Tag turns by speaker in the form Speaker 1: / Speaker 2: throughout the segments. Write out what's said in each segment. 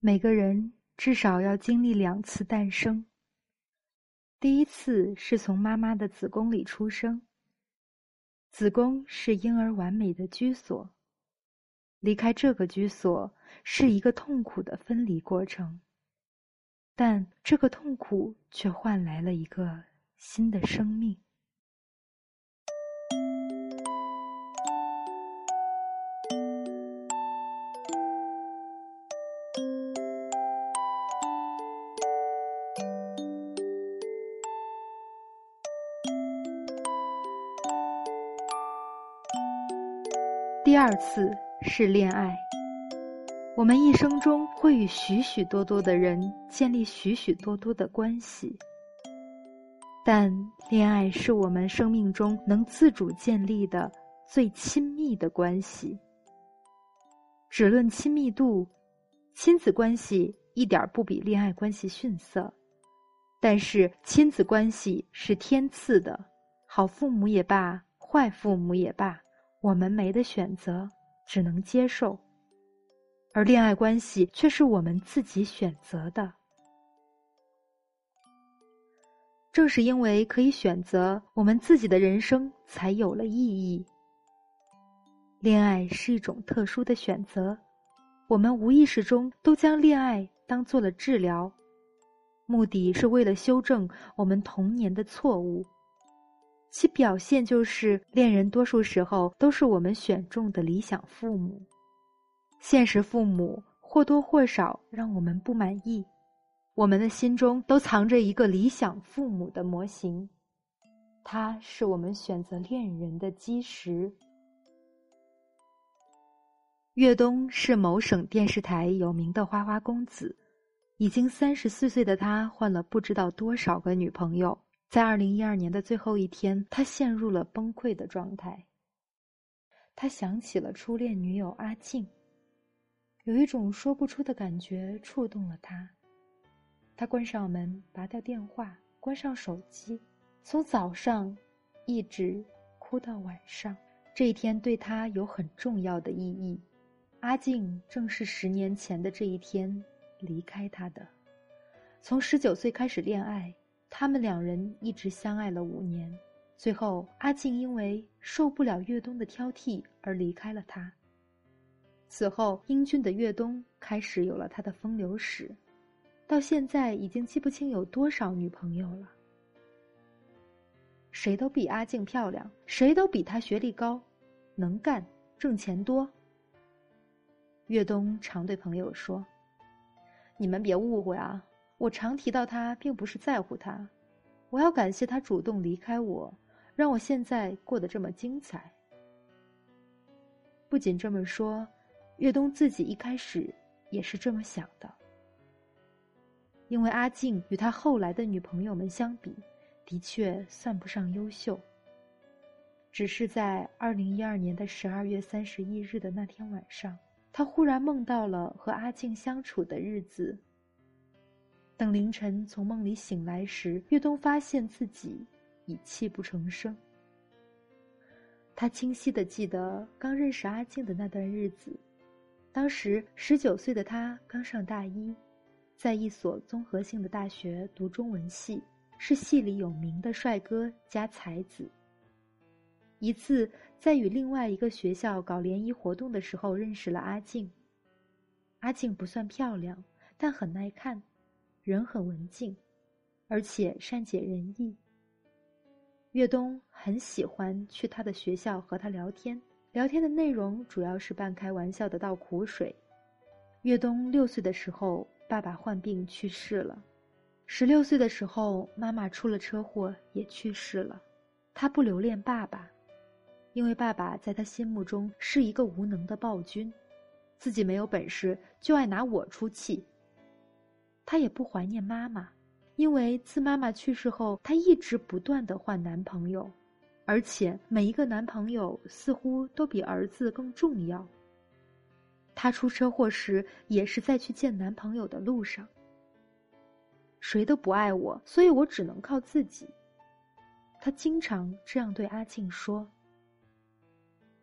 Speaker 1: 每个人至少要经历两次诞生。第一次是从妈妈的子宫里出生，子宫是婴儿完美的居所。离开这个居所是一个痛苦的分离过程，但这个痛苦却换来了一个新的生命。二次是恋爱。我们一生中会与许许多多的人建立许许多多的关系，但恋爱是我们生命中能自主建立的最亲密的关系。只论亲密度，亲子关系一点不比恋爱关系逊色，但是亲子关系是天赐的，好父母也罢，坏父母也罢。我们没得选择，只能接受；而恋爱关系却是我们自己选择的。正是因为可以选择，我们自己的人生才有了意义。恋爱是一种特殊的选择，我们无意识中都将恋爱当做了治疗，目的是为了修正我们童年的错误。其表现就是，恋人多数时候都是我们选中的理想父母，现实父母或多或少让我们不满意。我们的心中都藏着一个理想父母的模型，他是我们选择恋人的基石。岳东是某省电视台有名的花花公子，已经三十四岁的他换了不知道多少个女朋友。在二零一二年的最后一天，他陷入了崩溃的状态。他想起了初恋女友阿静，有一种说不出的感觉触动了他。他关上门，拔掉电话，关上手机，从早上一直哭到晚上。这一天对他有很重要的意义。阿静正是十年前的这一天离开他的。从十九岁开始恋爱。他们两人一直相爱了五年，最后阿静因为受不了岳东的挑剔而离开了他。此后，英俊的岳东开始有了他的风流史，到现在已经记不清有多少女朋友了。谁都比阿静漂亮，谁都比她学历高，能干，挣钱多。岳东常对朋友说：“你们别误会啊。”我常提到他，并不是在乎他，我要感谢他主动离开我，让我现在过得这么精彩。不仅这么说，岳东自己一开始也是这么想的。因为阿静与他后来的女朋友们相比，的确算不上优秀。只是在二零一二年的十二月三十一日的那天晚上，他忽然梦到了和阿静相处的日子。等凌晨从梦里醒来时，岳东发现自己已泣不成声。他清晰的记得刚认识阿静的那段日子，当时十九岁的他刚上大一，在一所综合性的大学读中文系，是系里有名的帅哥加才子。一次在与另外一个学校搞联谊活动的时候，认识了阿静。阿静不算漂亮，但很耐看。人很文静，而且善解人意。岳东很喜欢去他的学校和他聊天，聊天的内容主要是半开玩笑的倒苦水。岳东六岁的时候，爸爸患病去世了；十六岁的时候，妈妈出了车祸也去世了。他不留恋爸爸，因为爸爸在他心目中是一个无能的暴君，自己没有本事就爱拿我出气。他也不怀念妈妈，因为自妈妈去世后，他一直不断的换男朋友，而且每一个男朋友似乎都比儿子更重要。他出车祸时也是在去见男朋友的路上。谁都不爱我，所以我只能靠自己。他经常这样对阿静说。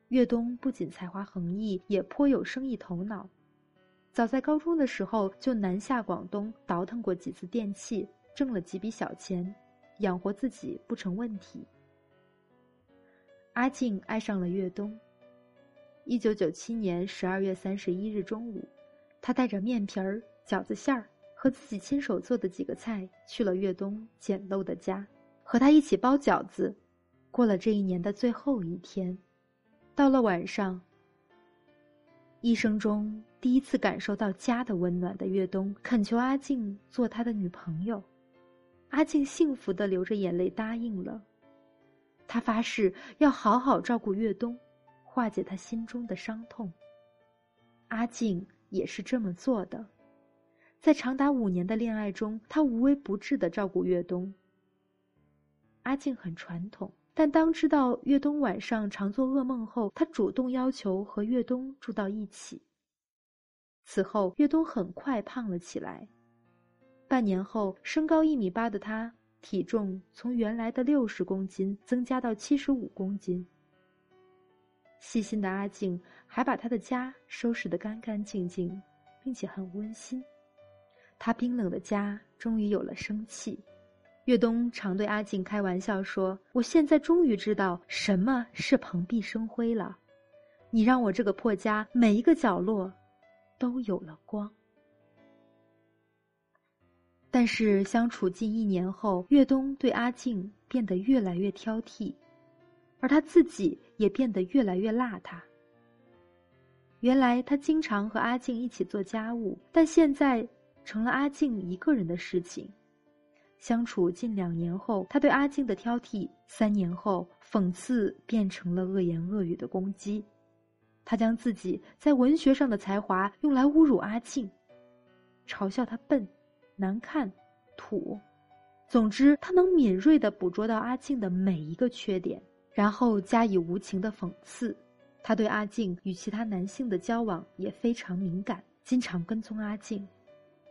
Speaker 1: 岳东不仅才华横溢，也颇有生意头脑。早在高中的时候就南下广东倒腾过几次电器，挣了几笔小钱，养活自己不成问题。阿静爱上了岳东。一九九七年十二月三十一日中午，他带着面皮儿、饺子馅儿和自己亲手做的几个菜去了岳东简陋的家，和他一起包饺子，过了这一年的最后一天。到了晚上。一生中第一次感受到家的温暖的岳东恳求阿静做他的女朋友，阿静幸福的流着眼泪答应了。他发誓要好好照顾岳东，化解他心中的伤痛。阿静也是这么做的，在长达五年的恋爱中，他无微不至的照顾岳东。阿静很传统。但当知道岳东晚上常做噩梦后，他主动要求和岳东住到一起。此后，岳东很快胖了起来。半年后，身高一米八的他，体重从原来的六十公斤增加到七十五公斤。细心的阿静还把他的家收拾得干干净净，并且很温馨。他冰冷的家终于有了生气。岳东常对阿静开玩笑说：“我现在终于知道什么是蓬荜生辉了，你让我这个破家每一个角落都有了光。”但是相处近一年后，岳东对阿静变得越来越挑剔，而他自己也变得越来越邋遢。原来他经常和阿静一起做家务，但现在成了阿静一个人的事情。相处近两年后，他对阿静的挑剔；三年后，讽刺变成了恶言恶语的攻击。他将自己在文学上的才华用来侮辱阿庆，嘲笑他笨、难看、土。总之，他能敏锐地捕捉到阿庆的每一个缺点，然后加以无情的讽刺。他对阿静与其他男性的交往也非常敏感，经常跟踪阿静。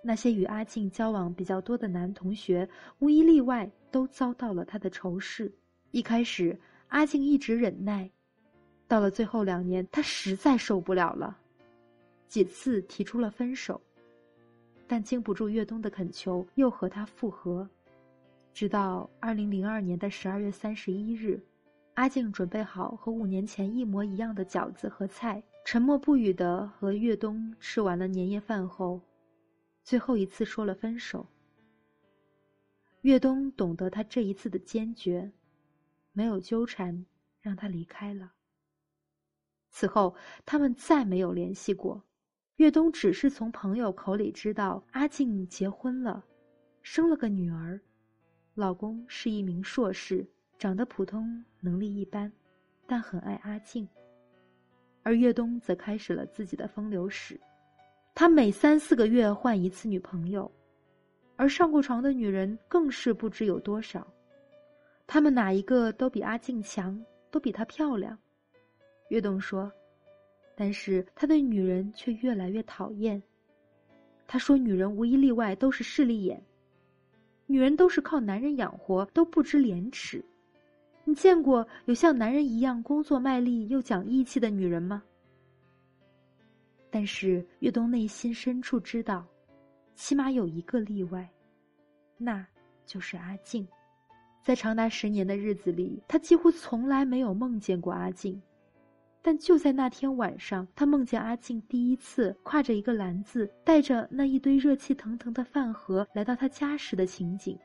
Speaker 1: 那些与阿静交往比较多的男同学，无一例外都遭到了他的仇视。一开始，阿静一直忍耐，到了最后两年，他实在受不了了，几次提出了分手，但经不住岳东的恳求，又和他复合。直到二零零二年的十二月三十一日，阿静准备好和五年前一模一样的饺子和菜，沉默不语的和岳东吃完了年夜饭后。最后一次说了分手。岳东懂得他这一次的坚决，没有纠缠，让他离开了。此后，他们再没有联系过。岳东只是从朋友口里知道阿静结婚了，生了个女儿，老公是一名硕士，长得普通，能力一般，但很爱阿静。而岳东则开始了自己的风流史。他每三四个月换一次女朋友，而上过床的女人更是不知有多少。他们哪一个都比阿静强，都比她漂亮。岳东说，但是他对女人却越来越讨厌。他说，女人无一例外都是势利眼，女人都是靠男人养活，都不知廉耻。你见过有像男人一样工作卖力又讲义气的女人吗？但是岳东内心深处知道，起码有一个例外，那就是阿静。在长达十年的日子里，他几乎从来没有梦见过阿静。但就在那天晚上，他梦见阿静第一次挎着一个篮子，带着那一堆热气腾腾的饭盒来到他家时的情景。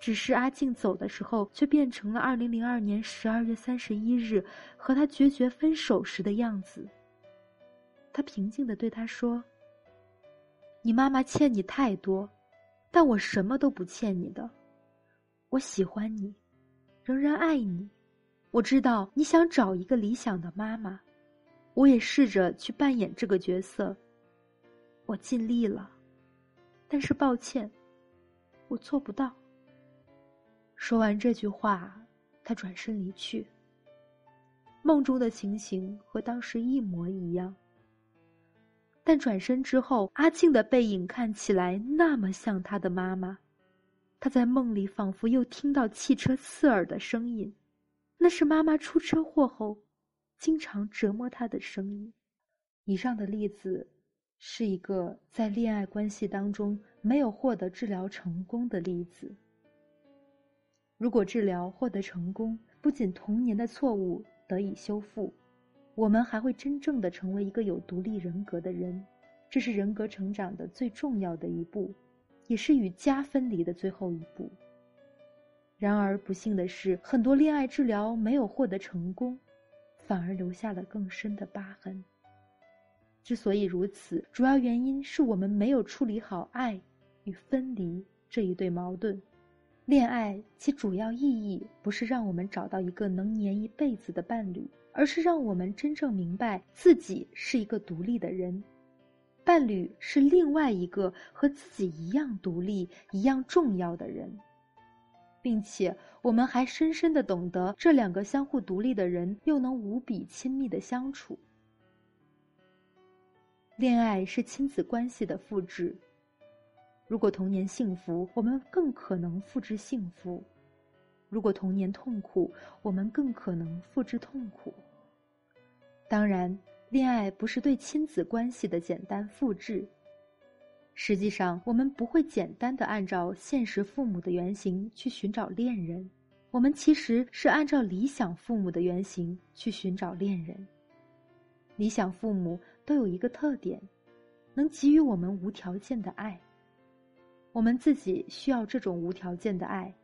Speaker 1: 只是阿静走的时候，却变成了二零零二年十二月三十一日和他决绝分手时的样子。他平静的对他说：“你妈妈欠你太多，但我什么都不欠你的。我喜欢你，仍然爱你。我知道你想找一个理想的妈妈，我也试着去扮演这个角色。我尽力了，但是抱歉，我做不到。”说完这句话，他转身离去。梦中的情形和当时一模一样。但转身之后，阿静的背影看起来那么像他的妈妈。他在梦里仿佛又听到汽车刺耳的声音，那是妈妈出车祸后经常折磨他的声音。以上的例子是一个在恋爱关系当中没有获得治疗成功的例子。如果治疗获得成功，不仅童年的错误得以修复，我们还会真正的成为一个有独立人格的人。这是人格成长的最重要的一步，也是与家分离的最后一步。然而，不幸的是，很多恋爱治疗没有获得成功，反而留下了更深的疤痕。之所以如此，主要原因是我们没有处理好爱与分离这一对矛盾。恋爱其主要意义不是让我们找到一个能黏一辈子的伴侣，而是让我们真正明白自己是一个独立的人。伴侣是另外一个和自己一样独立、一样重要的人，并且我们还深深的懂得这两个相互独立的人又能无比亲密的相处。恋爱是亲子关系的复制。如果童年幸福，我们更可能复制幸福；如果童年痛苦，我们更可能复制痛苦。当然。恋爱不是对亲子关系的简单复制。实际上，我们不会简单的按照现实父母的原型去寻找恋人，我们其实是按照理想父母的原型去寻找恋人。理想父母都有一个特点，能给予我们无条件的爱。我们自己需要这种无条件的爱，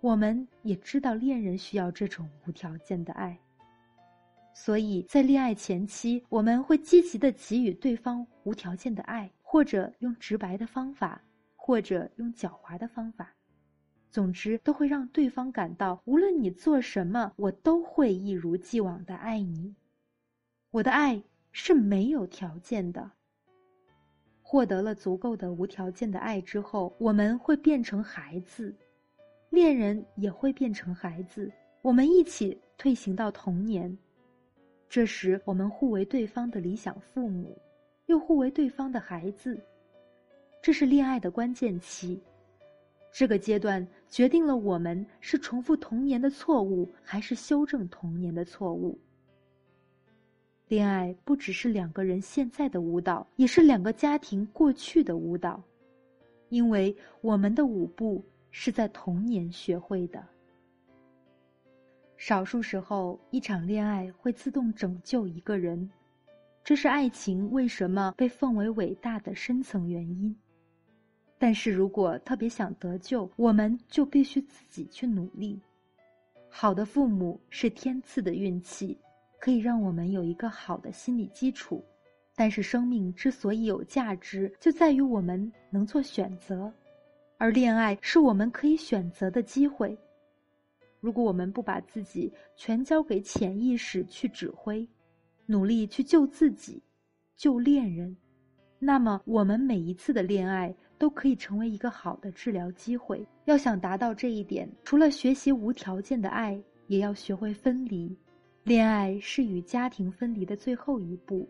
Speaker 1: 我们也知道恋人需要这种无条件的爱。所以在恋爱前期，我们会积极的给予对方无条件的爱，或者用直白的方法，或者用狡猾的方法，总之都会让对方感到，无论你做什么，我都会一如既往的爱你。我的爱是没有条件的。获得了足够的无条件的爱之后，我们会变成孩子，恋人也会变成孩子，我们一起退行到童年。这时，我们互为对方的理想父母，又互为对方的孩子。这是恋爱的关键期。这个阶段决定了我们是重复童年的错误，还是修正童年的错误。恋爱不只是两个人现在的舞蹈，也是两个家庭过去的舞蹈，因为我们的舞步是在童年学会的。少数时候，一场恋爱会自动拯救一个人，这是爱情为什么被奉为伟大的深层原因。但是如果特别想得救，我们就必须自己去努力。好的父母是天赐的运气，可以让我们有一个好的心理基础。但是生命之所以有价值，就在于我们能做选择，而恋爱是我们可以选择的机会。如果我们不把自己全交给潜意识去指挥，努力去救自己、救恋人，那么我们每一次的恋爱都可以成为一个好的治疗机会。要想达到这一点，除了学习无条件的爱，也要学会分离。恋爱是与家庭分离的最后一步，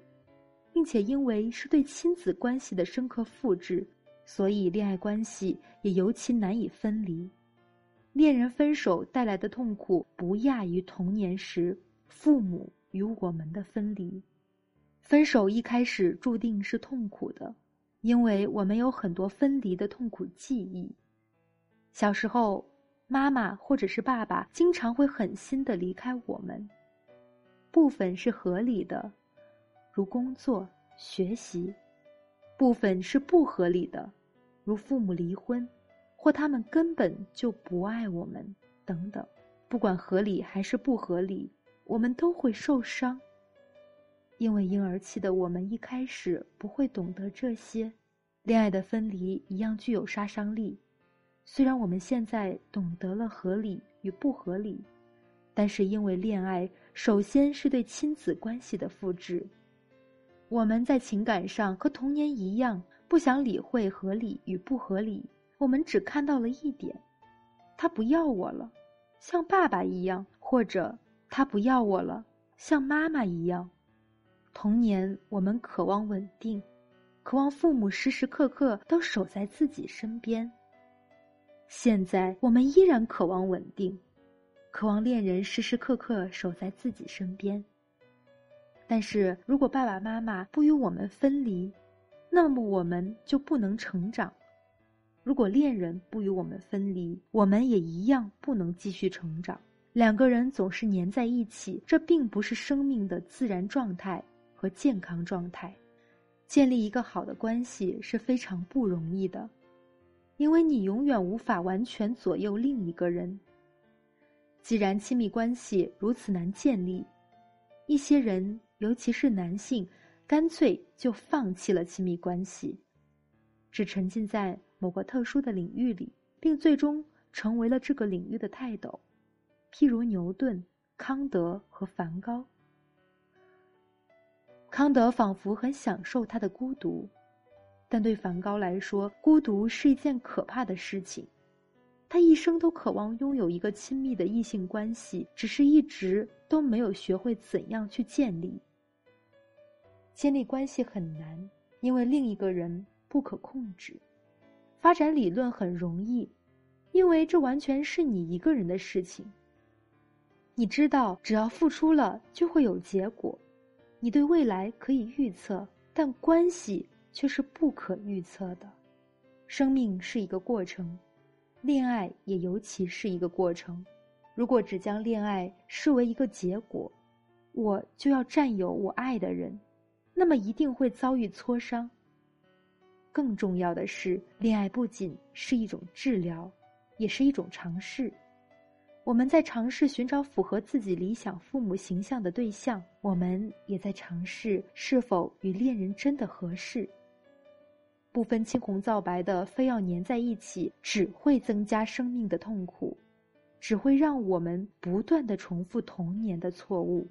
Speaker 1: 并且因为是对亲子关系的深刻复制，所以恋爱关系也尤其难以分离。恋人分手带来的痛苦不亚于童年时父母与我们的分离。分手一开始注定是痛苦的，因为我们有很多分离的痛苦记忆。小时候，妈妈或者是爸爸经常会狠心的离开我们，部分是合理的，如工作、学习；部分是不合理的，如父母离婚。或他们根本就不爱我们，等等，不管合理还是不合理，我们都会受伤。因为婴儿期的我们一开始不会懂得这些，恋爱的分离一样具有杀伤力。虽然我们现在懂得了合理与不合理，但是因为恋爱首先是对亲子关系的复制，我们在情感上和童年一样，不想理会合理与不合理。我们只看到了一点，他不要我了，像爸爸一样；或者他不要我了，像妈妈一样。童年，我们渴望稳定，渴望父母时时刻刻都守在自己身边。现在，我们依然渴望稳定，渴望恋人时时刻刻守在自己身边。但是如果爸爸妈妈不与我们分离，那么我们就不能成长。如果恋人不与我们分离，我们也一样不能继续成长。两个人总是粘在一起，这并不是生命的自然状态和健康状态。建立一个好的关系是非常不容易的，因为你永远无法完全左右另一个人。既然亲密关系如此难建立，一些人，尤其是男性，干脆就放弃了亲密关系，只沉浸在。某个特殊的领域里，并最终成为了这个领域的泰斗，譬如牛顿、康德和梵高。康德仿佛很享受他的孤独，但对梵高来说，孤独是一件可怕的事情。他一生都渴望拥有一个亲密的异性关系，只是一直都没有学会怎样去建立。建立关系很难，因为另一个人不可控制。发展理论很容易，因为这完全是你一个人的事情。你知道，只要付出了就会有结果。你对未来可以预测，但关系却是不可预测的。生命是一个过程，恋爱也尤其是一个过程。如果只将恋爱视为一个结果，我就要占有我爱的人，那么一定会遭遇挫伤。更重要的是，恋爱不仅是一种治疗，也是一种尝试。我们在尝试寻找符合自己理想父母形象的对象，我们也在尝试是否与恋人真的合适。不分青红皂白的非要粘在一起，只会增加生命的痛苦，只会让我们不断的重复童年的错误。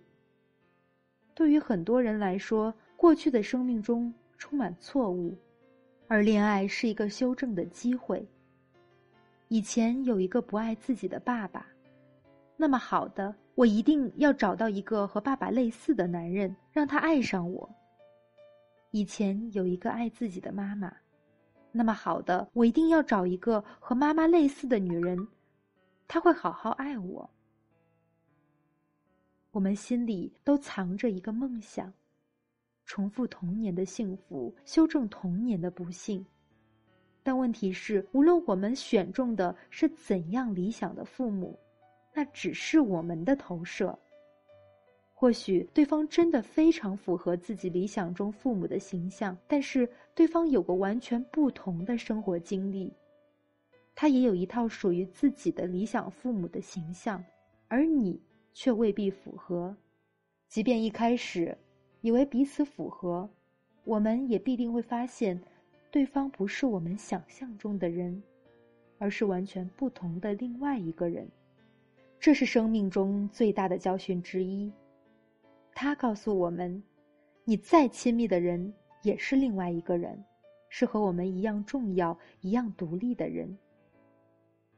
Speaker 1: 对于很多人来说，过去的生命中充满错误。而恋爱是一个修正的机会。以前有一个不爱自己的爸爸，那么好的，我一定要找到一个和爸爸类似的男人，让他爱上我。以前有一个爱自己的妈妈，那么好的，我一定要找一个和妈妈类似的女人，她会好好爱我。我们心里都藏着一个梦想。重复童年的幸福，修正童年的不幸。但问题是，无论我们选中的是怎样理想的父母，那只是我们的投射。或许对方真的非常符合自己理想中父母的形象，但是对方有过完全不同的生活经历，他也有一套属于自己的理想父母的形象，而你却未必符合。即便一开始。以为彼此符合，我们也必定会发现，对方不是我们想象中的人，而是完全不同的另外一个人。这是生命中最大的教训之一。他告诉我们，你再亲密的人也是另外一个人，是和我们一样重要、一样独立的人。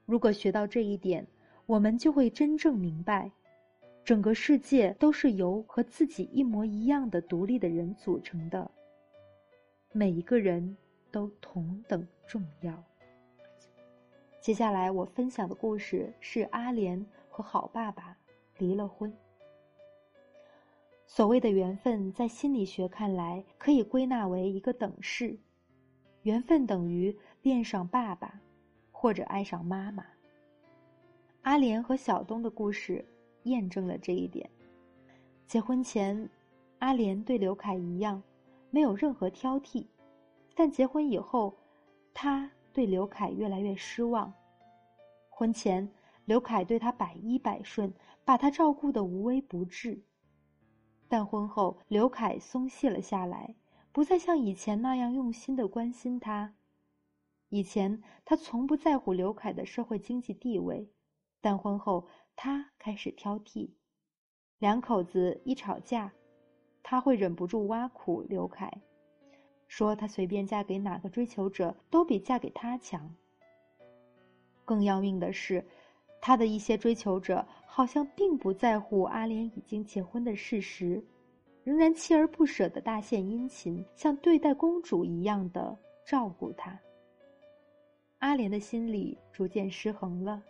Speaker 1: 如果学到这一点，我们就会真正明白。整个世界都是由和自己一模一样的独立的人组成的，每一个人都同等重要。接下来我分享的故事是阿莲和好爸爸离了婚。所谓的缘分，在心理学看来，可以归纳为一个等式：缘分等于恋上爸爸，或者爱上妈妈。阿莲和小东的故事。验证了这一点。结婚前，阿莲对刘凯一样，没有任何挑剔；但结婚以后，他对刘凯越来越失望。婚前，刘凯对他百依百顺，把他照顾得无微不至；但婚后，刘凯松懈了下来，不再像以前那样用心的关心他。以前，他从不在乎刘凯的社会经济地位。但婚后，他开始挑剔，两口子一吵架，他会忍不住挖苦刘凯，说他随便嫁给哪个追求者都比嫁给他强。更要命的是，他的一些追求者好像并不在乎阿莲已经结婚的事实，仍然锲而不舍的大献殷勤，像对待公主一样的照顾她。阿莲的心里逐渐失衡了。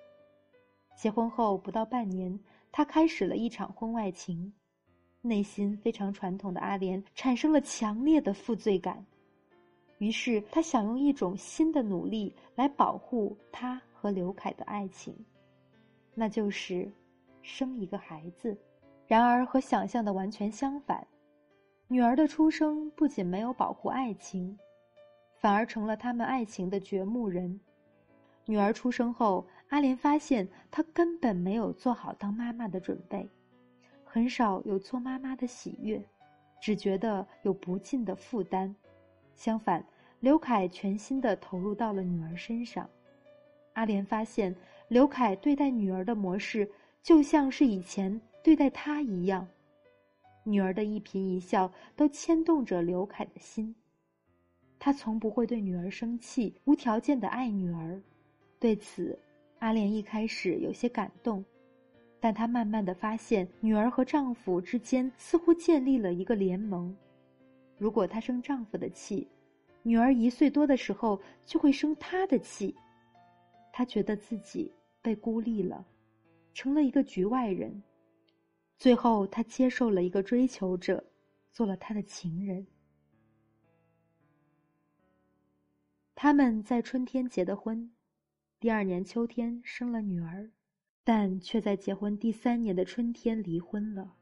Speaker 1: 结婚后不到半年，他开始了一场婚外情，内心非常传统的阿莲产生了强烈的负罪感。于是他想用一种新的努力来保护他和刘凯的爱情，那就是生一个孩子。然而和想象的完全相反，女儿的出生不仅没有保护爱情，反而成了他们爱情的掘墓人。女儿出生后，阿莲发现她根本没有做好当妈妈的准备，很少有做妈妈的喜悦，只觉得有不尽的负担。相反，刘凯全心的投入到了女儿身上。阿莲发现，刘凯对待女儿的模式就像是以前对待她一样。女儿的一颦一笑都牵动着刘凯的心，他从不会对女儿生气，无条件的爱女儿。对此，阿莲一开始有些感动，但她慢慢的发现，女儿和丈夫之间似乎建立了一个联盟。如果她生丈夫的气，女儿一岁多的时候就会生她的气。她觉得自己被孤立了，成了一个局外人。最后，他接受了一个追求者，做了他的情人。他们在春天结的婚，第二年秋天生了女儿，但却在结婚第三年的春天离婚了。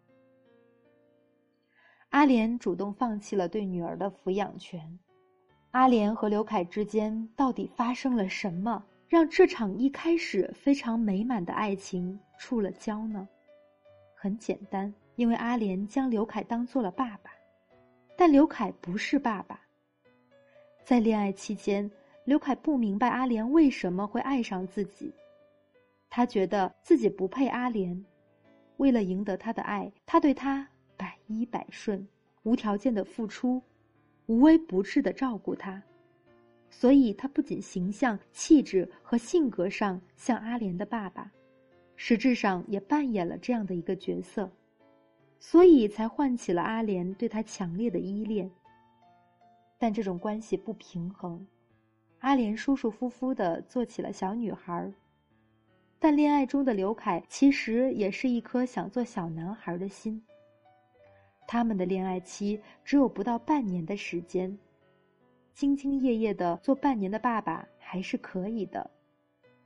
Speaker 1: 阿莲主动放弃了对女儿的抚养权。阿莲和刘凯之间到底发生了什么，让这场一开始非常美满的爱情触了礁呢？很简单，因为阿莲将刘凯当做了爸爸，但刘凯不是爸爸。在恋爱期间，刘凯不明白阿莲为什么会爱上自己，他觉得自己不配阿莲。为了赢得她的爱，他对她。百依百顺，无条件的付出，无微不至的照顾她，所以他不仅形象、气质和性格上像阿莲的爸爸，实质上也扮演了这样的一个角色，所以才唤起了阿莲对他强烈的依恋。但这种关系不平衡，阿莲舒舒服服的做起了小女孩，但恋爱中的刘凯其实也是一颗想做小男孩的心。他们的恋爱期只有不到半年的时间，兢兢业业的做半年的爸爸还是可以的，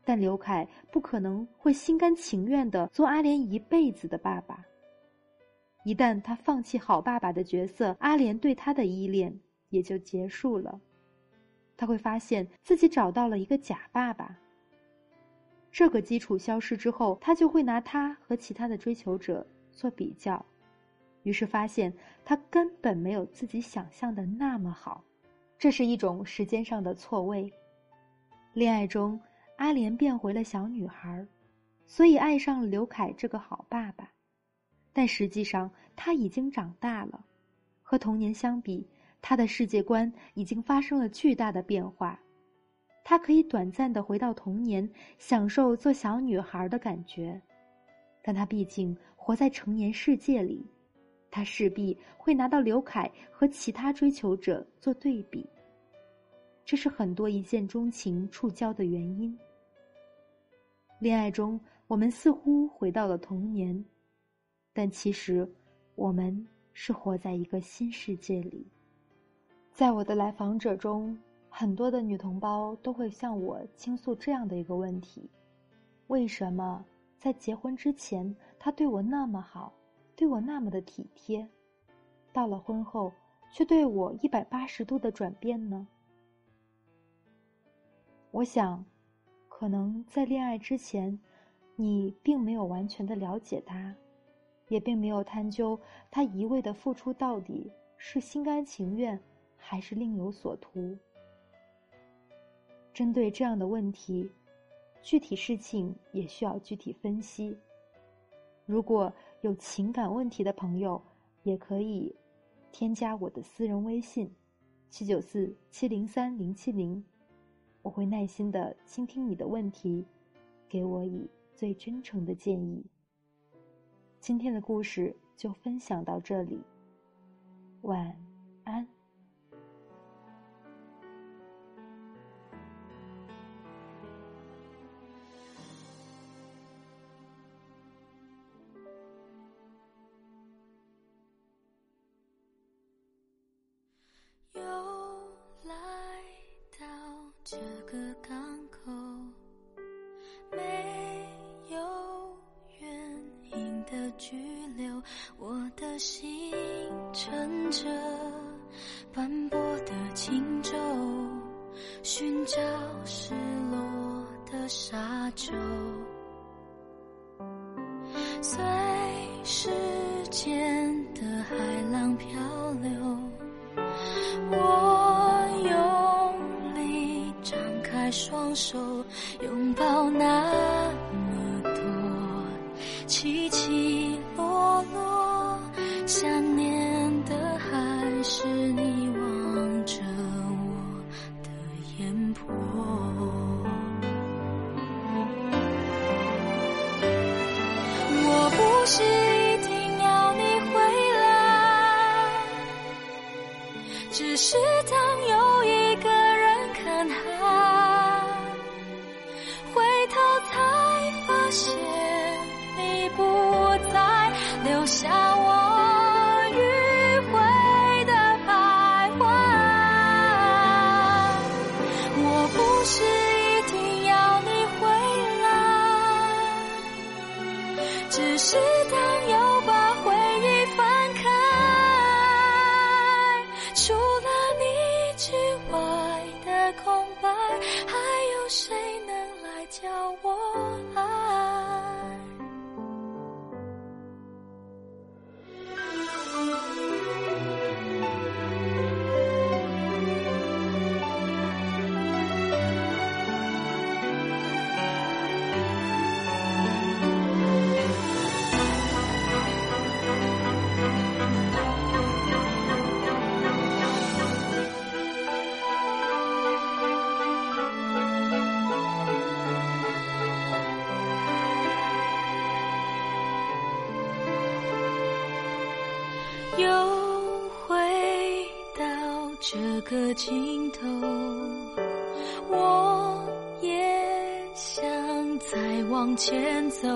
Speaker 1: 但刘凯不可能会心甘情愿的做阿莲一辈子的爸爸。一旦他放弃好爸爸的角色，阿莲对他的依恋也就结束了。他会发现自己找到了一个假爸爸。这个基础消失之后，他就会拿他和其他的追求者做比较。于是发现他根本没有自己想象的那么好，这是一种时间上的错位。恋爱中，阿莲变回了小女孩，所以爱上了刘凯这个好爸爸。但实际上，他已经长大了，和童年相比，他的世界观已经发生了巨大的变化。他可以短暂的回到童年，享受做小女孩的感觉，但他毕竟活在成年世界里。他势必会拿到刘凯和其他追求者做对比，这是很多一见钟情触礁的原因。恋爱中，我们似乎回到了童年，但其实我们是活在一个新世界里。在我的来访者中，很多的女同胞都会向我倾诉这样的一个问题：为什么在结婚之前他对我那么好？对我那么的体贴，到了婚后却对我一百八十度的转变呢？我想，可能在恋爱之前，你并没有完全的了解他，也并没有探究他一味的付出到底是心甘情愿还是另有所图。针对这样的问题，具体事情也需要具体分析。如果有情感问题的朋友，也可以添加我的私人微信：七九四七零三零七零，我会耐心的倾听你的问题，给我以最真诚的建议。今天的故事就分享到这里，晚安。
Speaker 2: 心乘着斑驳的轻舟，寻找失落的沙洲。随时间的海浪飘。只是当有一个人看海回头才发现你不在，留下我。的尽头我也想再往前走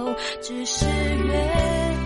Speaker 2: 只是越